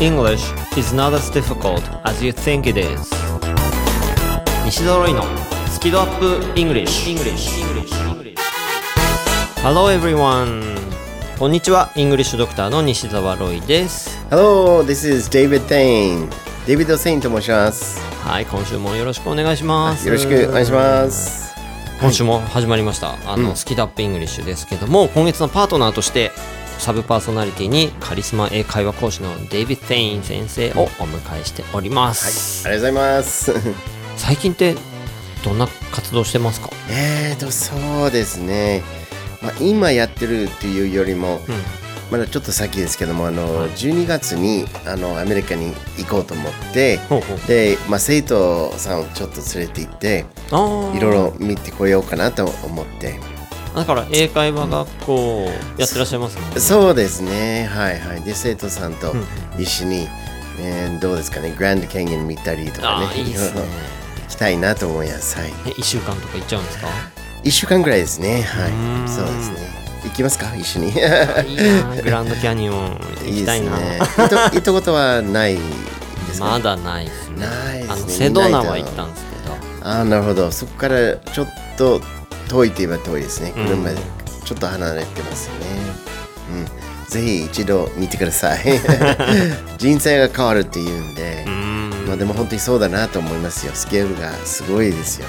English is not as difficult as you think it is 西澤ロイのスキドアップ English, English. Hello everyone こんにちは English ドクターの西澤ロイです Hello, this is David Thane. David Thane と申します。はい今週もよろしくお願いしますよろしくお願いします。今週も始まりました、あの、うんスキドアップイングリッシュですけども今月のパートナーとしてサブパーソナリティにカリスマ英会話講師のデイビッド・テイン先生をお迎えしております、ありがとうございます。最近ってどんな活動してますか、えーと、そうですね。まあ、今やってるっていうよりも、うん、まだちょっと先ですけども、あの、12月にあのアメリカに行こうと思って、で、まあ、生徒さんをちょっと連れて行って、いろいろ見てこようかなと思って。だから英会話学校やってらっしゃいますねそうですね。はいはい。で、生徒さんとうん一緒に、えーどうですかね、グランドキャニオン見たりとかね。いいですね 行きたいなと思います。はい。え1週間とか行っちゃうんですか？1週間ぐらいですね。はい。そうですね。行きますか？一緒に。グランドキャニオン行きたいなね。行ったことはないですか？まだないですねないですねあのセドナは行ったんですけどああ、なるほど。そこからちょっと遠いといえば遠いですね。うん車でちょっと離れてますよね。うん。ぜひ一度見てください。人生が変わるっていうんでまあでも本当にそうだなと思いますよ。スケールがすごいですよ。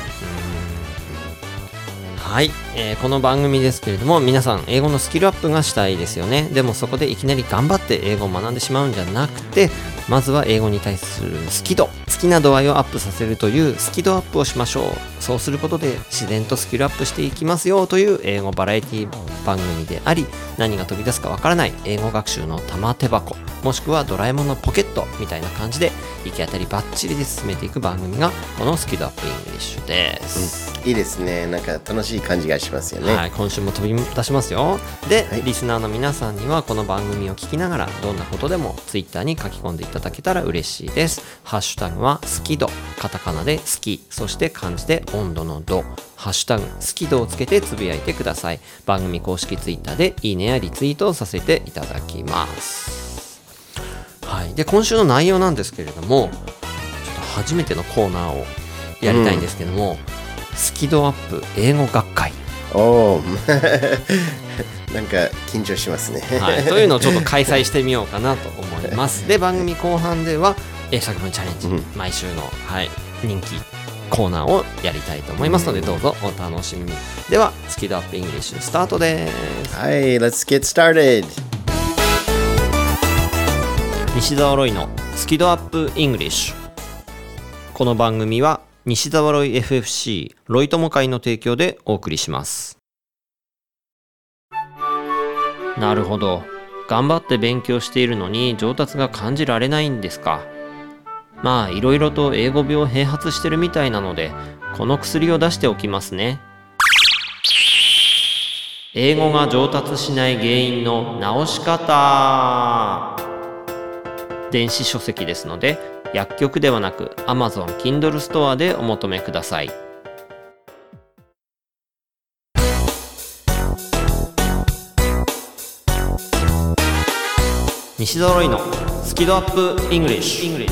はい、えーこの番組ですけれども皆さん英語のスキルアップがしたいですよね。でもそこでいきなり頑張って英語を学んでしまうんじゃなくてまずは英語に対する好き度好きな度合いをアップさせるというスキドアップをしましょう。そうすることで自然とスキルアップしていきますよ。という英語バラエティ番組であり何が飛び出すかわからない英語学習の玉手箱もしくはドラえもんのポケットみたいな感じで行き当たりばっちりで進めていく番組がこのスキドアップイングリッシュです、いいですね。なんか楽しい感じがしますよね。はい、今週も飛び出しますよ。で、はい。リスナーの皆さんにはこの番組を聞きながらどんなことでもツイッターに書き込んでいただけたら嬉しいです。ハッシュタグは好き度カタカナで好きそして漢字で温度の度。ハッシュタグ好き度をつけてつぶやいてください。番組公式ツイッターでいいねやリツイートをさせていただきます。はい。で今週の内容なんですけれどもちょっと初めてのコーナーをやりたいんですけども、スキドアップ英語学会おお なんか緊張しますね。はい、というのをちょっと開催してみようかなと思います。で番組後半では英作文チャレンジ、うん毎週の、はい、人気コーナーをやりたいと思いますのでどうぞお楽しみに。ではスキドアップイングリッシュスタートです。はい、Let's get started! 西澤ロイのスキドアップイングリッシュこの番組は西澤ロイ FFC ロイ友会の提供でお送りします。なるほど。頑張って勉強しているのに上達が感じられないんですか。まあいろいろと英語病併発してるみたいなのでこの薬を出しておきますね。英語が上達しない原因の直し方。電子書籍ですので薬局ではなく Amazon Kindle ストアでお求めください。西澤ロイのスキドアップイングリッシュ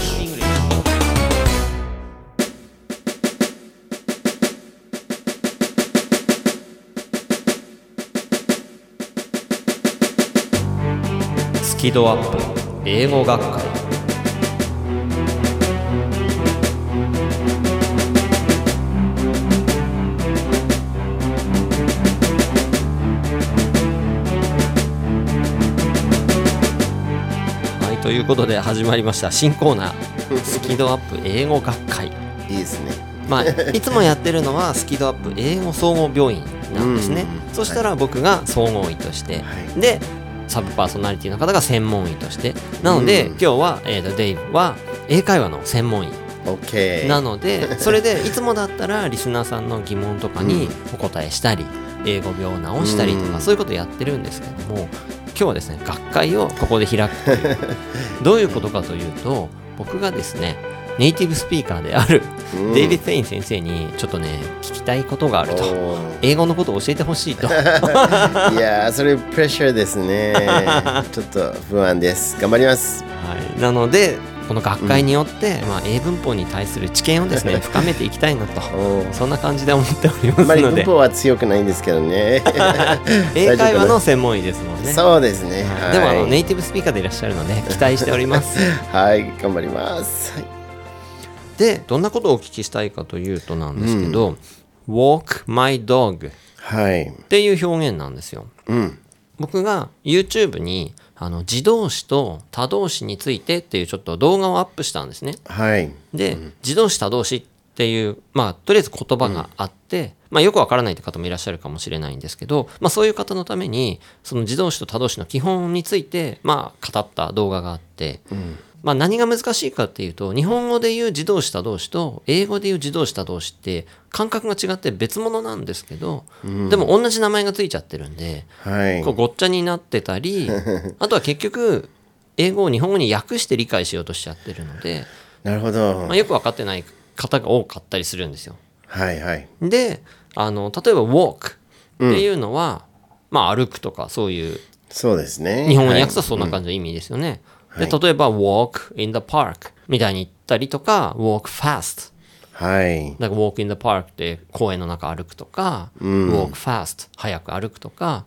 スキドアップ英語学会ことで始まりました新コーナー スキドアップ英語学会。いいですね。まあ、いつもやってるのはスキドアップ英語総合病院なんですね、うんそしたら僕が総合医として、はい。でサブパーソナリティの方が専門医として。なので、うん。今日は、えーとデイブは英会話の専門医。OK。なので それでいつもだったらリスナーさんの疑問とかにお答えしたり英語病を直したりとか、うん。そういうことやってるんですけども今日はですね学会をここで開く。というどういうことかというと僕がですねネイティブスピーカーであるデイビッド・フェイン先生にちょっとね聞きたいことがあると。お英語のことを教えてほしいと。いやーそれプレッシャーですね。ちょっと不安です。頑張ります。はい、なのでこの学会によって、まあ、英文法に対する知見をですね 深めていきたいなとそんな感じで思っておりますりので。文法は強くないんですけどね。英会話の専門医ですもんね。そうですね、ははい。い、でもあのネイティブスピーカーでいらっしゃるので 期待しております。はい頑張ります、はい。でどんなことをお聞きしたいかというとなんですけど、walk my dog はい。っていう表現なんですよ。うん。僕が YouTube にあの自動詞と他動詞についてっていうちょっと動画をアップしたんですね。はい。で、自動詞多動詞っていうまあとりあえず言葉があって、まあ、よくわからないって方もいらっしゃるかもしれないんですけど、まあ、そういう方のためにその自動詞と多動詞の基本についてまあ語った動画があって、まあ、何が難しいかっていうと日本語で言う自動詞多動詞と英語で言う自動詞多動詞って感覚が違って別物なんですけど、でも同じ名前がついちゃってるんで、はいこうごっちゃになってたり あとは結局英語を日本語に訳して理解しようとしちゃってるので。なるほどまあ、よく分かってない方が多かったりするんですよ。はいはいであの例えば walk っていうのは、まあ歩くとかそういうそうですね。日本語に訳すとはいそんな感じの意味ですよね。はい。で例えば walk in the park みたいに言ったりとか walk fast はい。だから walk in the park って公園の中歩くとか、walk fast 早く歩くとか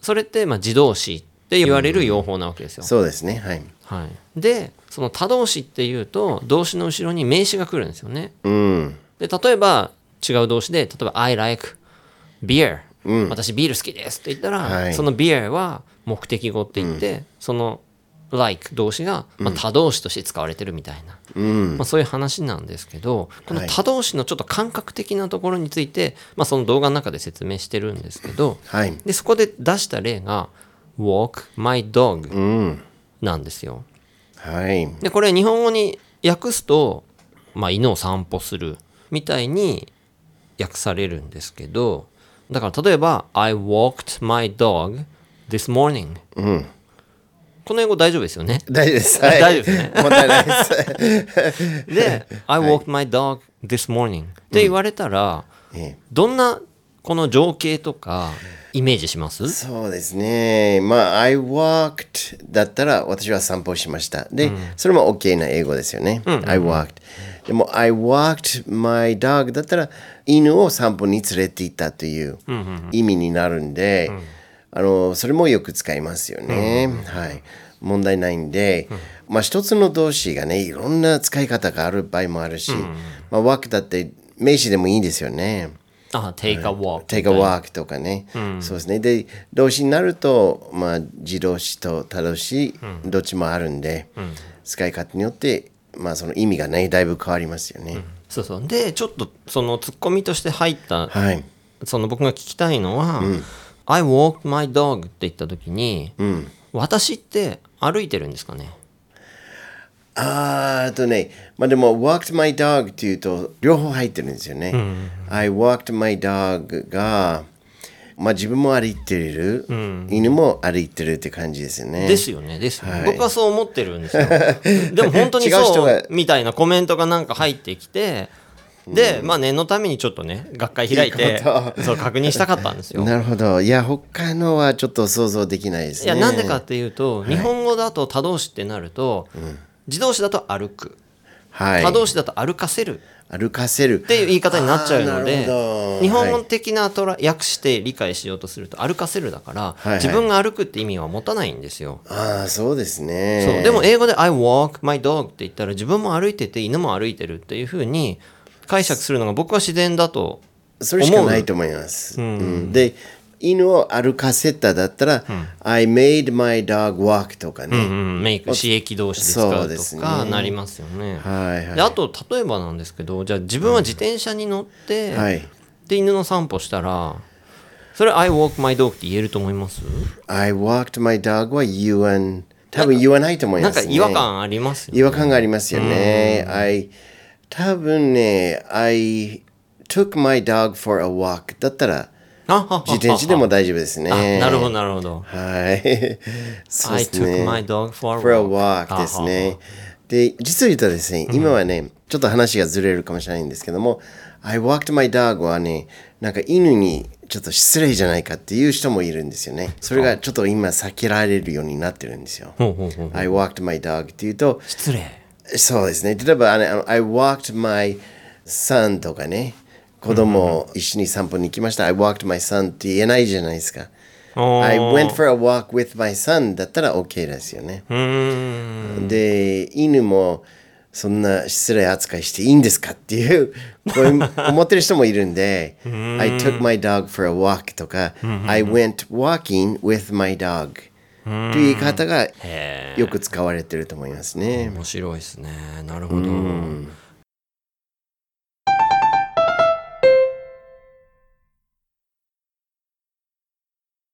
それってまあ自動詞って言われる用法なわけですよ。そうですね。はい。はい、でその他動詞っていうと動詞の後ろに名詞が来るんですよね。うん。で例えば違う動詞で例えば「I like beer」私ビール好きですって言ったら、はい。その beer は目的語って言って、その like 動詞が、まあ、他動詞として使われてるみたいな、うん。まあ、そういう話なんですけどこの他動詞のちょっと感覚的なところについて、まあ、その動画の中で説明してるんですけどはい。でそこで出した例が「walk my dog うん」なんですよ。はい。でこれ日本語に訳すと、まあ、犬を散歩するみたいに訳されるんですけどだから例えば「I walked my dog this morning」うん。この英語大丈夫ですよね？大丈夫です。はい。大丈夫ですね。問題ないです。で「I walked my dog this morning」って言われたら、ええどんなこの情景とかイメージします？そうですね。まあ、I walked だったら私は散歩しました。で、それも OK な英語ですよね。I walked。でも、I walked my dog だったら犬を散歩に連れて行ったという意味になるんで、あの、それもよく使いますよね。はい。問題ないんで、まあ一つの動詞がね、いろんな使い方がある場合もあるし、まあ walk だって名詞でもいいですよね。あ take a walk take a walk とかね、そうですね。で動詞になると、まあ、自動詞と他動詞、どっちもあるんで、使い方によって、まあ、その意味がねだいぶ変わりますよね、そうそう。でちょっとそのツッコミとして入ったはい。その僕が聞きたいのは「I walked my dog」って言った時に、私って歩いてるんですかね？あーあとねまあでも walked my dog っていうと両方入ってるんですよね、I walked my dog がまあ自分も歩いてる、犬も歩いてるって感じですよね。ですよねですよね、はい。僕はそう思ってるんですよ。でも本当にそうみたいなコメントがなんか入ってきてでまあ念のためにちょっとね学会開いてそう確認したかったんですよ。なるほど。いや他のはちょっと想像できないですね。いやなんでかっていうと、日本語だと他動詞ってなると、自動詞だと歩く。はい。他動詞だと歩かせる歩かせる。っていう言い方になっちゃうので日本語はい的なトラ訳して理解しようとすると歩かせるだから、いはい。自分が歩くって意味は持たないんですよ。ああそうですね。そう。でも英語で「I walk my dog」って言ったら自分も歩いてて犬も歩いてるっていうふうに解釈するのが僕は自然だとそれしかないと思います、うん。で犬を歩かせただったら、I made my dog walk とかね、うんメイク刺激動詞で使そうとかなりますよね。はいはい。であと例えばなんですけどじゃあ自分は自転車に乗って、はい。で犬の散歩したらそれ「I walk my dog」って言えると思います？I walked my dog は言わん。多分言わないと思いなんかますね違和感ありますよね。違和感がありますよね。I 多分ね、I took my dog for a walk だったら 自転車でも大丈夫ですね。あなるほどなるほど。はい。そう I ですね。took my dog for a for a walk. walk ですね。で、実を言うとですね、今はね、ちょっと話がずれるかもしれないんですけども、I walked my dog はね、なんか犬にちょっと失礼じゃないかっていう人もいるんですよね。それがちょっと今避けられるようになってるんですよ。I walked my dog っていうと、失礼そうですね。例えば、あの I walked my son とかね、子供を一緒に散歩に行きました。I walked my son って言えないじゃないですか。I went for a walk with my son だったら OK ですよね。で、犬もそんな失礼扱いしていいんですかっていう、こう思ってる人もいるんで、I took my dog for a walk とか、I went walking with my dog という言い方がへよく使われてると思いますね。面白いですね。なるほど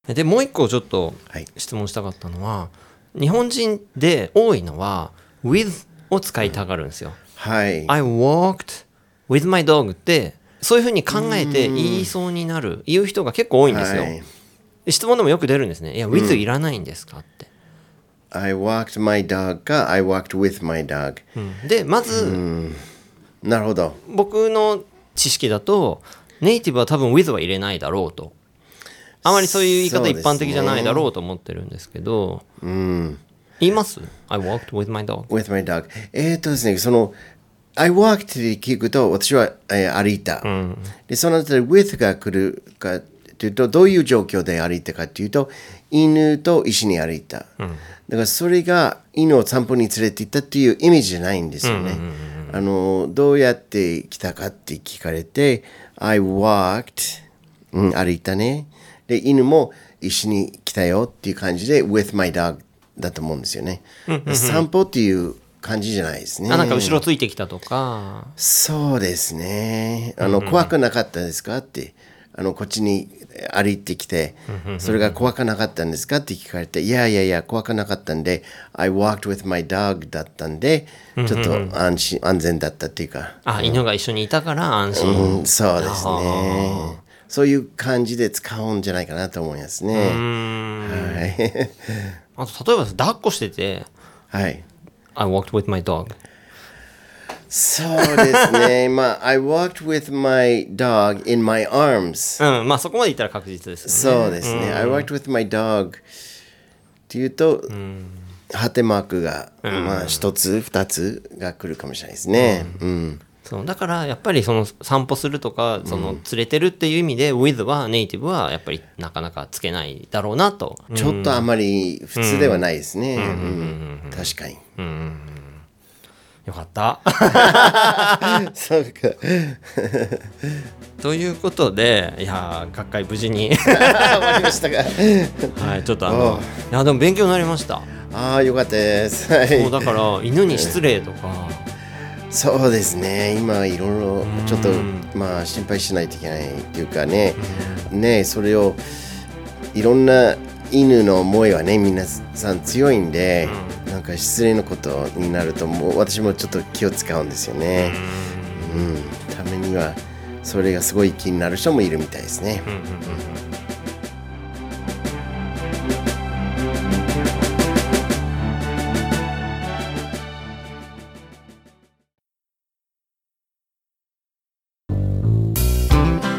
でもう一個ちょっとはい。質問したかったのは日本人で多いのは with を使いたがるんですよ。はい。I walked with my dog ってそういうふうに考えて言いそうになる言う人が結構多いんですよ、はい。質問でもよく出るんですね。いや with いらないんですかって、I walked my dog か I walked with my dog。うん。でまず、なるほど。僕の知識だとネイティブは多分 with は入れないだろうとあまりそういう言い方一般的じゃないだろうと思ってるんですけどうん。言います ?I walked with my dog with my dog。えっ、とですね、その、I walked って聞くと、私は、えー歩いた。で、その後で with が来るかというと、どういう状況で歩いたかというと、犬と一緒に歩いた。だからそれが犬を散歩に連れて行ったっていうイメージじゃないんですよね。あの、どうやって来たかって聞かれて、I walked、うん、歩いたね。で、犬も一緒に来たよっていう感じで、with my dog だと思うんですよね。散歩っていう感じじゃないですね。あなんか後ろついてきたとかそうですね。あの、怖くなかったですかって。あの、こっちに歩いてきて、それが怖くなかったんですかって聞かれて、いやいやいや、怖くなかったんで、I walked with my dog だったんで、ちょっと安心、安全だったっていうか、あ犬が一緒にいたから安心、うん、そうですね。そういう感じで使うんじゃないかなと思いますね。はい。あと例えば抱っこしててはい。I walked with my dog そうですね。まあ、I walked with my dog in my arms. うんまあそこまで言ったら確実ですよねそうですね。I worked with my dog っていうと、ハテマークが、まあ一つ、二つが来るかもしれないですね。うん。そう。だからやっぱりその散歩するとかその連れてるっていう意味で with はネイティブはやっぱりなかなかつけないだろうなと。ちょっとあまり普通ではないですね。うん。確かに。よかった。そうか。ということでいやー学会無事に。終わりましたか。はいちょっとあのいやでも勉強になりました。ああ、よかったです。はい。もうだから犬に失礼とかそうですね。今いろいろちょっとまあ心配しないといけないっていうかね。ねそれをいろんな犬の思いはね皆さん強いんで、なんか失礼なことになるともう私もちょっと気を使うんですよね。うん。ためにはそれがすごい気になる人もいるみたいですね。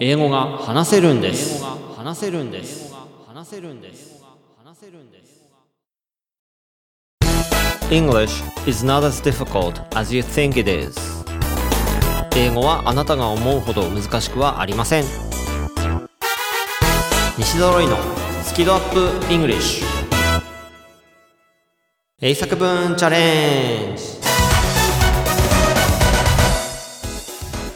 英語が話せるんです。話せるんです。話せるんです。話せるんです。English is not as difficult as you think it is. 英語はあなたが思うほど難しくはありません。西揃いのスキドアップ English 英作文チャレンジ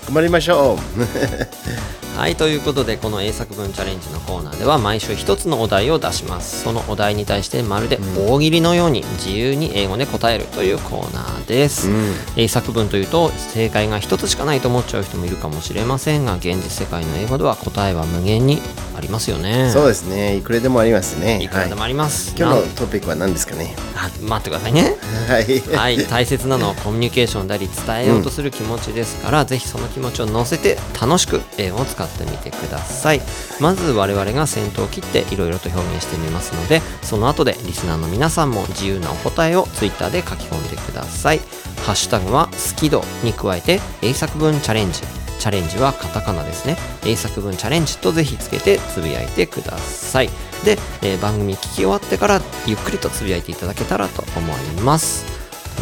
頑張りましょう。はいということでこの英作文チャレンジのコーナーでは毎週一つのお題を出します。そのお題に対してまるで大喜利のように自由に英語で答えるというコーナーです、英作文というと正解が一つしかないと思っちゃう人もいるかもしれませんが現実世界の英語では答えは無限にありますよね。そうですね。いくらでもありますね。いくらでもあります、今日なのトピックは何ですかね？あ待ってくださいね。はい。はい、大切なのはコミュニケーションであり伝えようとする気持ちですから、ぜひその気持ちを乗せて楽しく英語を使ってみてください。まず我々が先頭を切っていろいろと表現してみますのでその後でリスナーの皆さんも自由なお答えを Twitter で書き込んでください。ハッシュタグは好き度に加えて英作文チャレンジ。チャレンジはカタカナですね。英作文チャレンジとぜひつけてつぶやいてください。で、えー番組聞き終わってからゆっくりとつぶやいていただけたらと思います。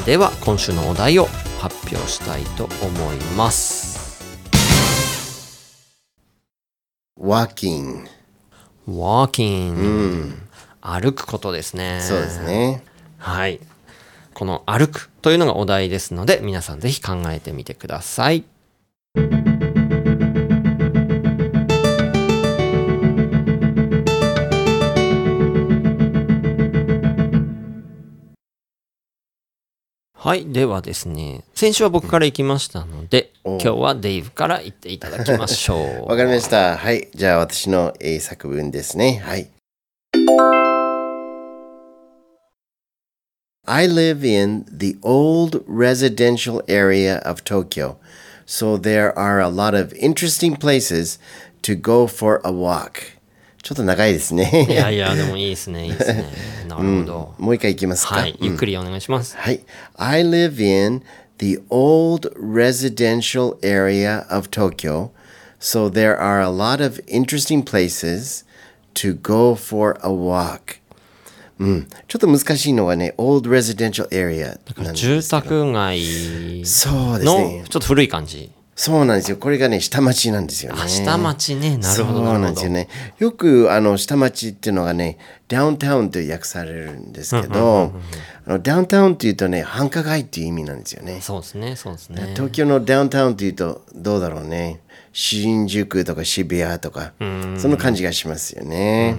では今週のお題を発表したいと思います。walking。walking、歩くことですね。そうですね。はい。この歩くというのがお題ですので皆さんぜひ考えてみてくださいはい。ではですね、先週は僕から行きましたので、お今日はデイブから行っていただきましょう。わかりました。はい。じゃあ私の英作文ですね。はい。I live in the old residential area of Tokyo, so there are a lot of interesting places to go for a walk. ちょっと長いですいね。やいや、でもいいですね、いいですね。なるほど。もう一回いきますか。はい。ゆっくりお願いします。はい。I live in the old residential area of Tokyo, so there are a lot of interesting places to go for a walk. うん、ちょっと難しいのはね、old residential area なんです住宅街そうですのね。ちょっと古い感じ。そうなんですよ。これがね、下町なんですよね。あ、下町ね。なるほど、そうななん。ですよね。よくあの下町っていうのがね、ダウンタウンと訳されるんですけど、あのダウンタウンっていうとね、繁華街っていう意味なんですよね。そうですね、そうですね。東京のダウンタウンっていうとどうだろうね。新宿とか渋谷とか、その感じがしますよね。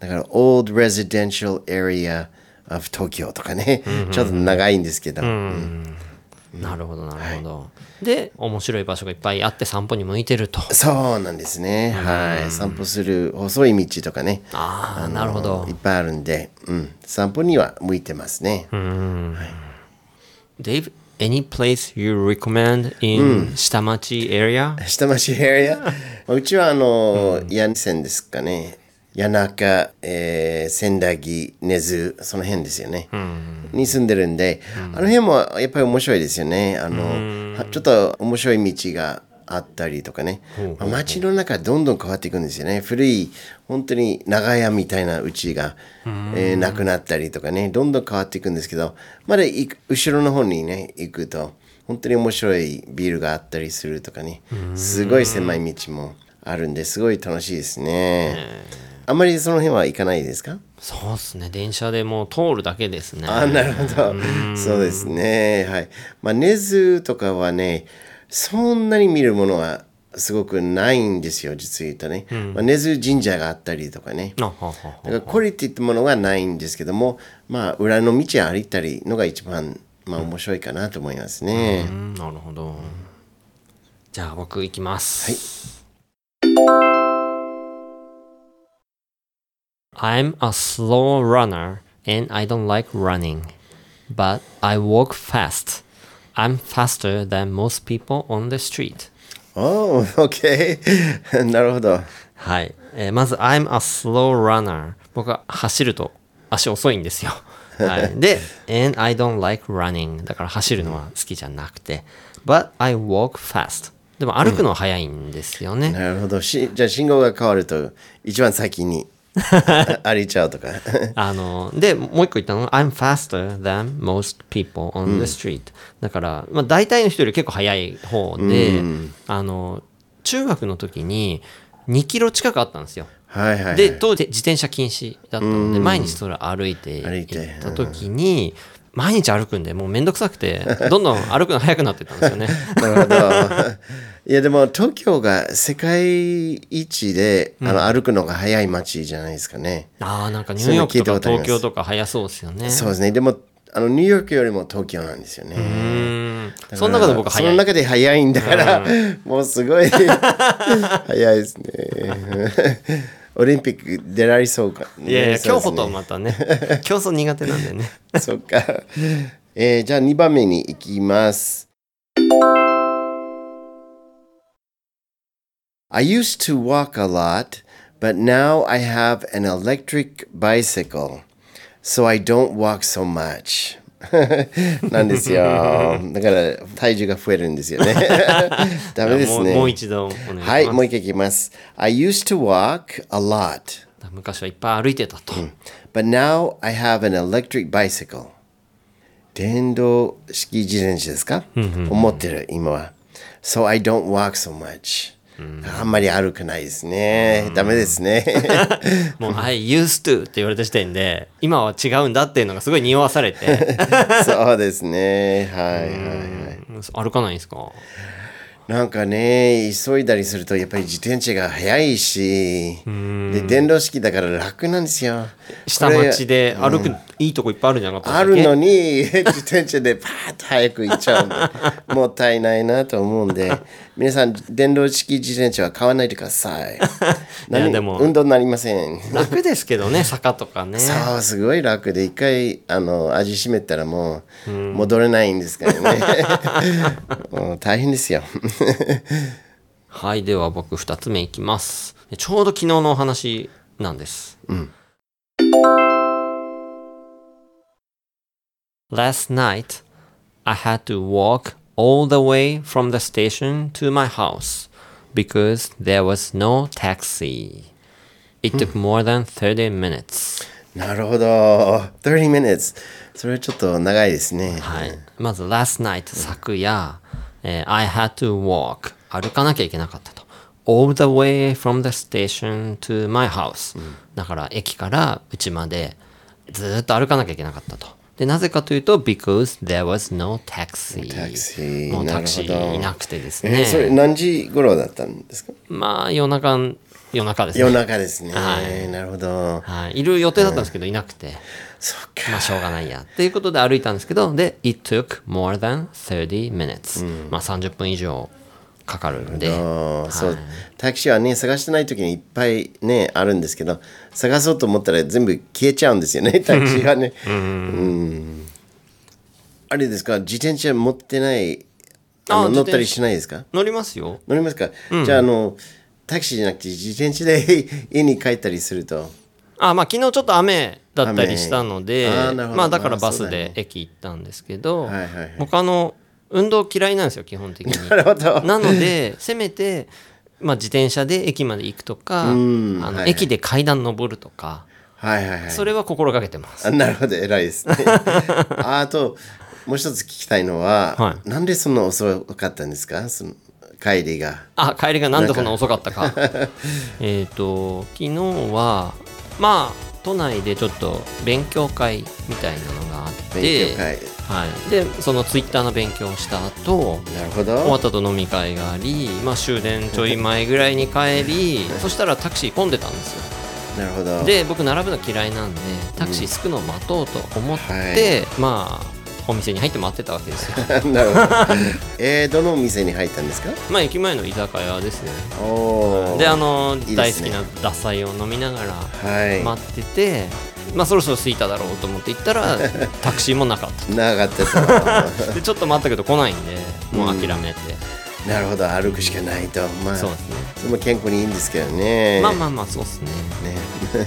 だから、Old Residential Area of Tokyo とかね、ちょっと長いんですけど、なるほど、なるほど。で、面白い場所がいっぱいあって散歩に向いてると。そうなんですね。はい。散歩する細い道とかね。ああ、なるほどいっ。ぱいあるんで、うん、散歩には向いてますね。Dave, any place you recommend in 下町 area? 下町エリアうちはあの、谷線ですかね。谷中、えー、千駄木、根津、その辺ですよね。に住んでるんで、あの辺もやっぱり面白いですよね。あの、はちょっと面白い道があったりとかね。まあ街の中どんどん変わっていくんですよね。古い、本当に長屋みたいな家が、えーなくなったりとかね、どんどん変わっていくんですけど、まだ後ろの方にね、行くと、本当に面白いビルがあったりするとかね、すごい狭い道もあるんですごい楽しいですね。あんまりその辺は行かないですか？そうですね。電車でもう通るだけですね。あなるほど。そうですね。はい。まあ、根津とかはね、そんなに見るものはすごくないんですよ、実は言うとね。まあ、根津神社があったりとかね。だからこれっていったものがないんですけども、まあ、裏の道歩いたりのが一番、まあ、面白いかなと思いますね。うんなるほど。じゃあ僕行きます。I'm a slow runner and I don't like running, but I walk fast. I'm faster than most people on the street. おー、OK。なるほど。はい。えーまず、I'm a slow runner. 僕は走ると足遅いんですよ。はい。で、and I don't like running. だから走るのは好きじゃなくて。But I walk fast. でも歩くのは早いんですよね。なるほど。しじゃあ信号が変わると、一番先に 歩いちゃうとか。あの、で、もう一個言ったの？が、I'm faster than most people on the street、だから、まあ大体の人より結構早い方で、あの、中学の時に2キロ近くあったんですよ。はいはい、はい。で当時自転車禁止だったので毎日それ歩いて歩いて行った時に毎日歩くんでもうめんどくさくて どんどん歩くの早くなってったんですよねなるほど。いやでも東京が世界一で、あの歩くのが早い街じゃないですかね。ああなんかニューヨークとか東京とか早そうですよねそうですね。でもあのニューヨークよりも東京なんですよね。その中で僕はその中で早いんだから、もうすごい 早いですね。オリンピック出られそうか。いやいや競歩そうですねとまたね競争苦手なんでねそっか。えーじゃあ2番目に行きます。I used to walk a lot, but now I have an electric bicycle, so I don't walk so much. なんですよ。だから体重が増えるんですよね。ダメですね。もう一度お願いします、はい、もう一回いきます。I used to walk a lot, 昔はいっぱい歩いてたと、but now I have an electric bicycle. 電動式自転車ですか？思ってる、今は。So I don't walk so much. あんまり歩くないですね。ダメですね。もう「I used to」って言われた時点で今は違うんだっていうのがすごい匂わされて そうですね。はいはいはい。うん歩かないんですか？なんかね、急いだりするとやっぱり自転車が速いし、で電動式だから楽なんですよ。下町で歩くいいとこいっぱいあるんじゃなかったあるのに 自転車でパーッと早く行っちゃうんで もったいないなと思うんで皆さん電動式自転車は買わないでください。何でも運動になりません？楽ですけどね坂とかね。そうすごい楽で一回あの味しめたらもう戻れないんですからね。もう大変ですよはいでは僕2つ目いきますちょうど昨日のお話なんです、Last night I had to walk all the way from the station to my house because there was no taxi It took more than 30 minutes なるほど30 minutes それはちょっと長いですねはい、まず last night 昨夜、えー I had to walk. 歩かなきゃいけなかったと。All the way from the station to my house、だから駅から家までずーっと歩かなきゃいけなかったと。でなぜかというと because there was no taxi. タクシーもうタクシーいなくてですえねーそれ何時頃だったんですか？まあ夜中夜中ですね。夜中ですね、はい。なるほど。はい、いる予定だったんですけど、いなくてまあしょうがないや。っていうことで歩いたんですけど、で、it took more than 30 minutes。まあ30分以上かかるんで。あーそう。タクシーはね探してない時にいっぱいねあるんですけど探そうと思ったら全部消えちゃうんですよねタクシーはね。うん。あれですか自転車持ってない乗ったりしないですか？乗りますよ。乗りますか、じゃああのタクシーじゃなくて自転車で 家に帰ったりするとあ、まあ昨日ちょっと雨だったりしたので、まあだからバスで駅行ったんですけど、はいはいはい。僕あの、運動嫌いなんですよ、基本的に。なるほど。なので、せめて、まあ自転車で駅まで行くとか、あの、んはいはい。駅で階段登るとか、はいはいはい。それは心がけてます。あなるほど。偉いですね。あ あともう一つ聞きたいのは、はなんでそんな遅かったんですか？その帰りが。あ帰りがなんでそんな遅かったか。えっと昨日はまあ都内でちょっと勉強会みたいなのがあってはい、でそのツイッターの勉強をした後なるほ終わどったと飲み会があり、まあ、終電ちょい前ぐらいに帰りそしたらタクシー混んでたんですよ。なるほど。で僕並ぶの嫌いなんでタクシー着くのを待とうと思って、まあお店に入って待ってたわけですよ なるほど。えー、どのお店に入ったんですか？まあ駅前の居酒屋ですねであのね大好きな獺祭を飲みながらはい。待ってて、まあそろそろ着いただろうと思って行ったら タクシーもなかっ長かったた でちょっと待ったけど来ないんでもう諦めて、と。なるほど、歩くしかないと。まあ、そうですねそれも健康にいいんですけどね。まあまあまあそうですねね。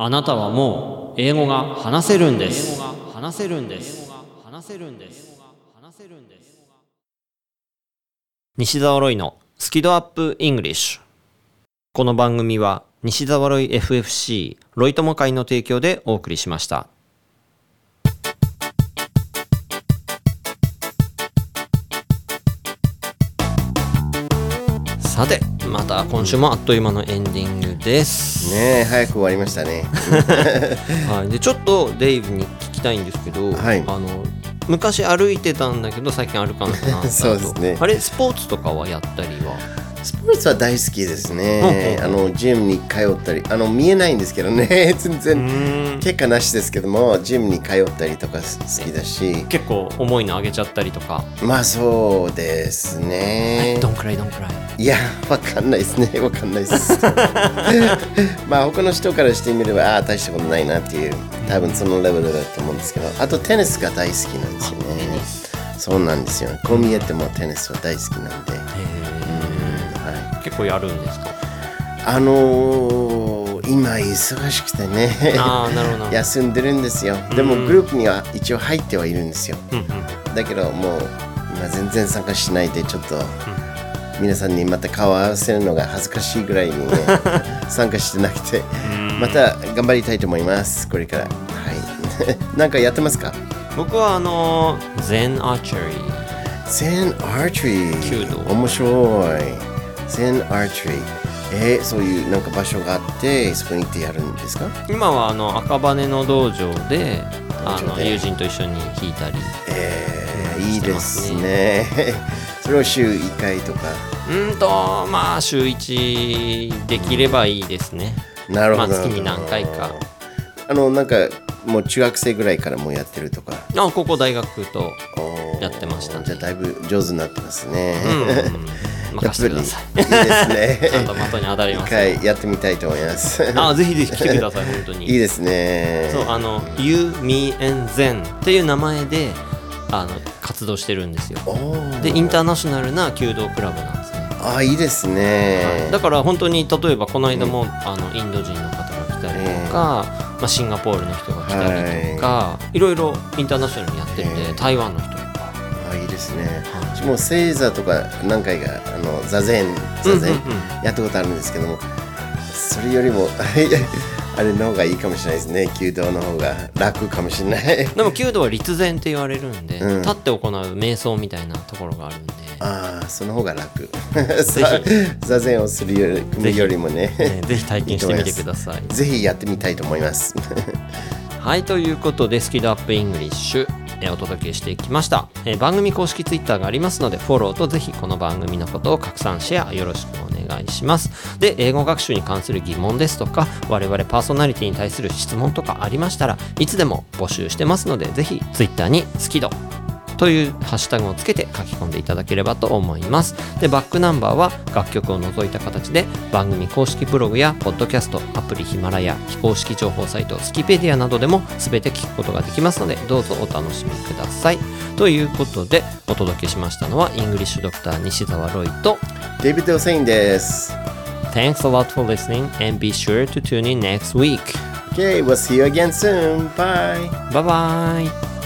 あなたはもう英語が話せるんです。話せるんです話せるんです。話せるんです。西澤ロイのスキドアップイングリッシュ。この番組は西澤ロイ FFC ロイ友会の提供でお送りしました。さてまた今週もあっという間のエンディングです、ねえ早く終わりましたね。はい、でちょっとデイブに聞きたいんですけど、はい。あの昔歩いてたんだけど最近歩かなくなったと。そうですね。あれスポーツとかはやったりは？スポーツは大好きですね。うんあのジムに通ったりあの見えないんですけどね。全然結果なしですけどもジムに通ったりとか好きだし。結構重いの上げちゃったりとか、まあそうですね。どんくらいどんくらい？いやわかんないですね。わかんないで す。まあ他の人からしてみればああ大したことないなっていう多分そのレベルだと思うんですけど。あとテニスが大好きなんですよね。そうなんですよ。こう見えてもテニスは大好きなんで、はい、結構やるんですか？あのー今忙しくてね。休んでるんですよ。でもグループには一応入ってはいるんですよ。うんうん。だけどもう今全然参加しないでちょっと皆さんにまた顔を合わせるのが恥ずかしいぐらいにね 参加してなくて。また頑張りたいと思いますこれから。はい。なんかやってますか？僕はあのゼンアーチェリー全アーチェリー面白い全アーチェリーえー、そういうなんか場所があってそこに行ってやるんですか？今はあの赤羽の道場であの友人と一緒に弾いたりえー、いいでますすね。それを週1回とか？うんとまあ週1できればいいですね。なるほど、まあ月に何回か。あのなんかもう中学生ぐらいからもうやってるとか。あここ大学とやってましたね。じゃあだいぶ上手になってますね、うん。任せてください。いいですね。ちゃんと的に当たり一ます回やってみたいと思います。あぜひぜひ来てください本当に。いいですね。そうあの You, Me and Zen っていう名前であの活動してるんですよ。でインター。ナショナルな弓道クラブなんですね。あいいですね、だから本当に例えばこの間も、あのインド人の方が来たりとか、まあ、シンガポールの人が来たりとか、い、ろいろインターナショナルにやってて、ええ。台湾の人とか。あいいですね。はい。私も星座とか何回かあの座禅座禅うんうんうん。やったことあるんですけどもそれよりも あれの方がいいかもしれないですね。弓道の方が。楽かもしれない。でも弓道は立禅って言われるんで、うん。立って行う瞑想みたいなところがあるんで、ああその方が楽。ぜ座禅をするよりよりもね。ねぜひ体験してみてください。ぜひやってみたいと思いますはいということでスキドアップイングリッシュえお届けしてきました、え番組公式 Twitter がありますのでフォローとぜひこの番組のことを拡散シェアよろしくお願いします。で英語学習に関する疑問ですとか我々パーソナリティに対する質問とかありましたらいつでも募集してますのでぜひ Twitter にスキド。というハッシュタグをつけて書き込んでいただければと思います。で、バックナンバーは楽曲を除いた形で番組公式ブログやポッドキャスト、アプリヒマラヤ、非公式情報サイト、スキペディアなどでも全て聞くことができますので、どうぞお楽しみください。ということで、お届けしましたのは、イングリッシュドクター西澤ロイと、デイビッド・オセインです Thanks a lot for listening and be sure to tune in next week. Okay, we'll see you again soon. Bye. Bye bye!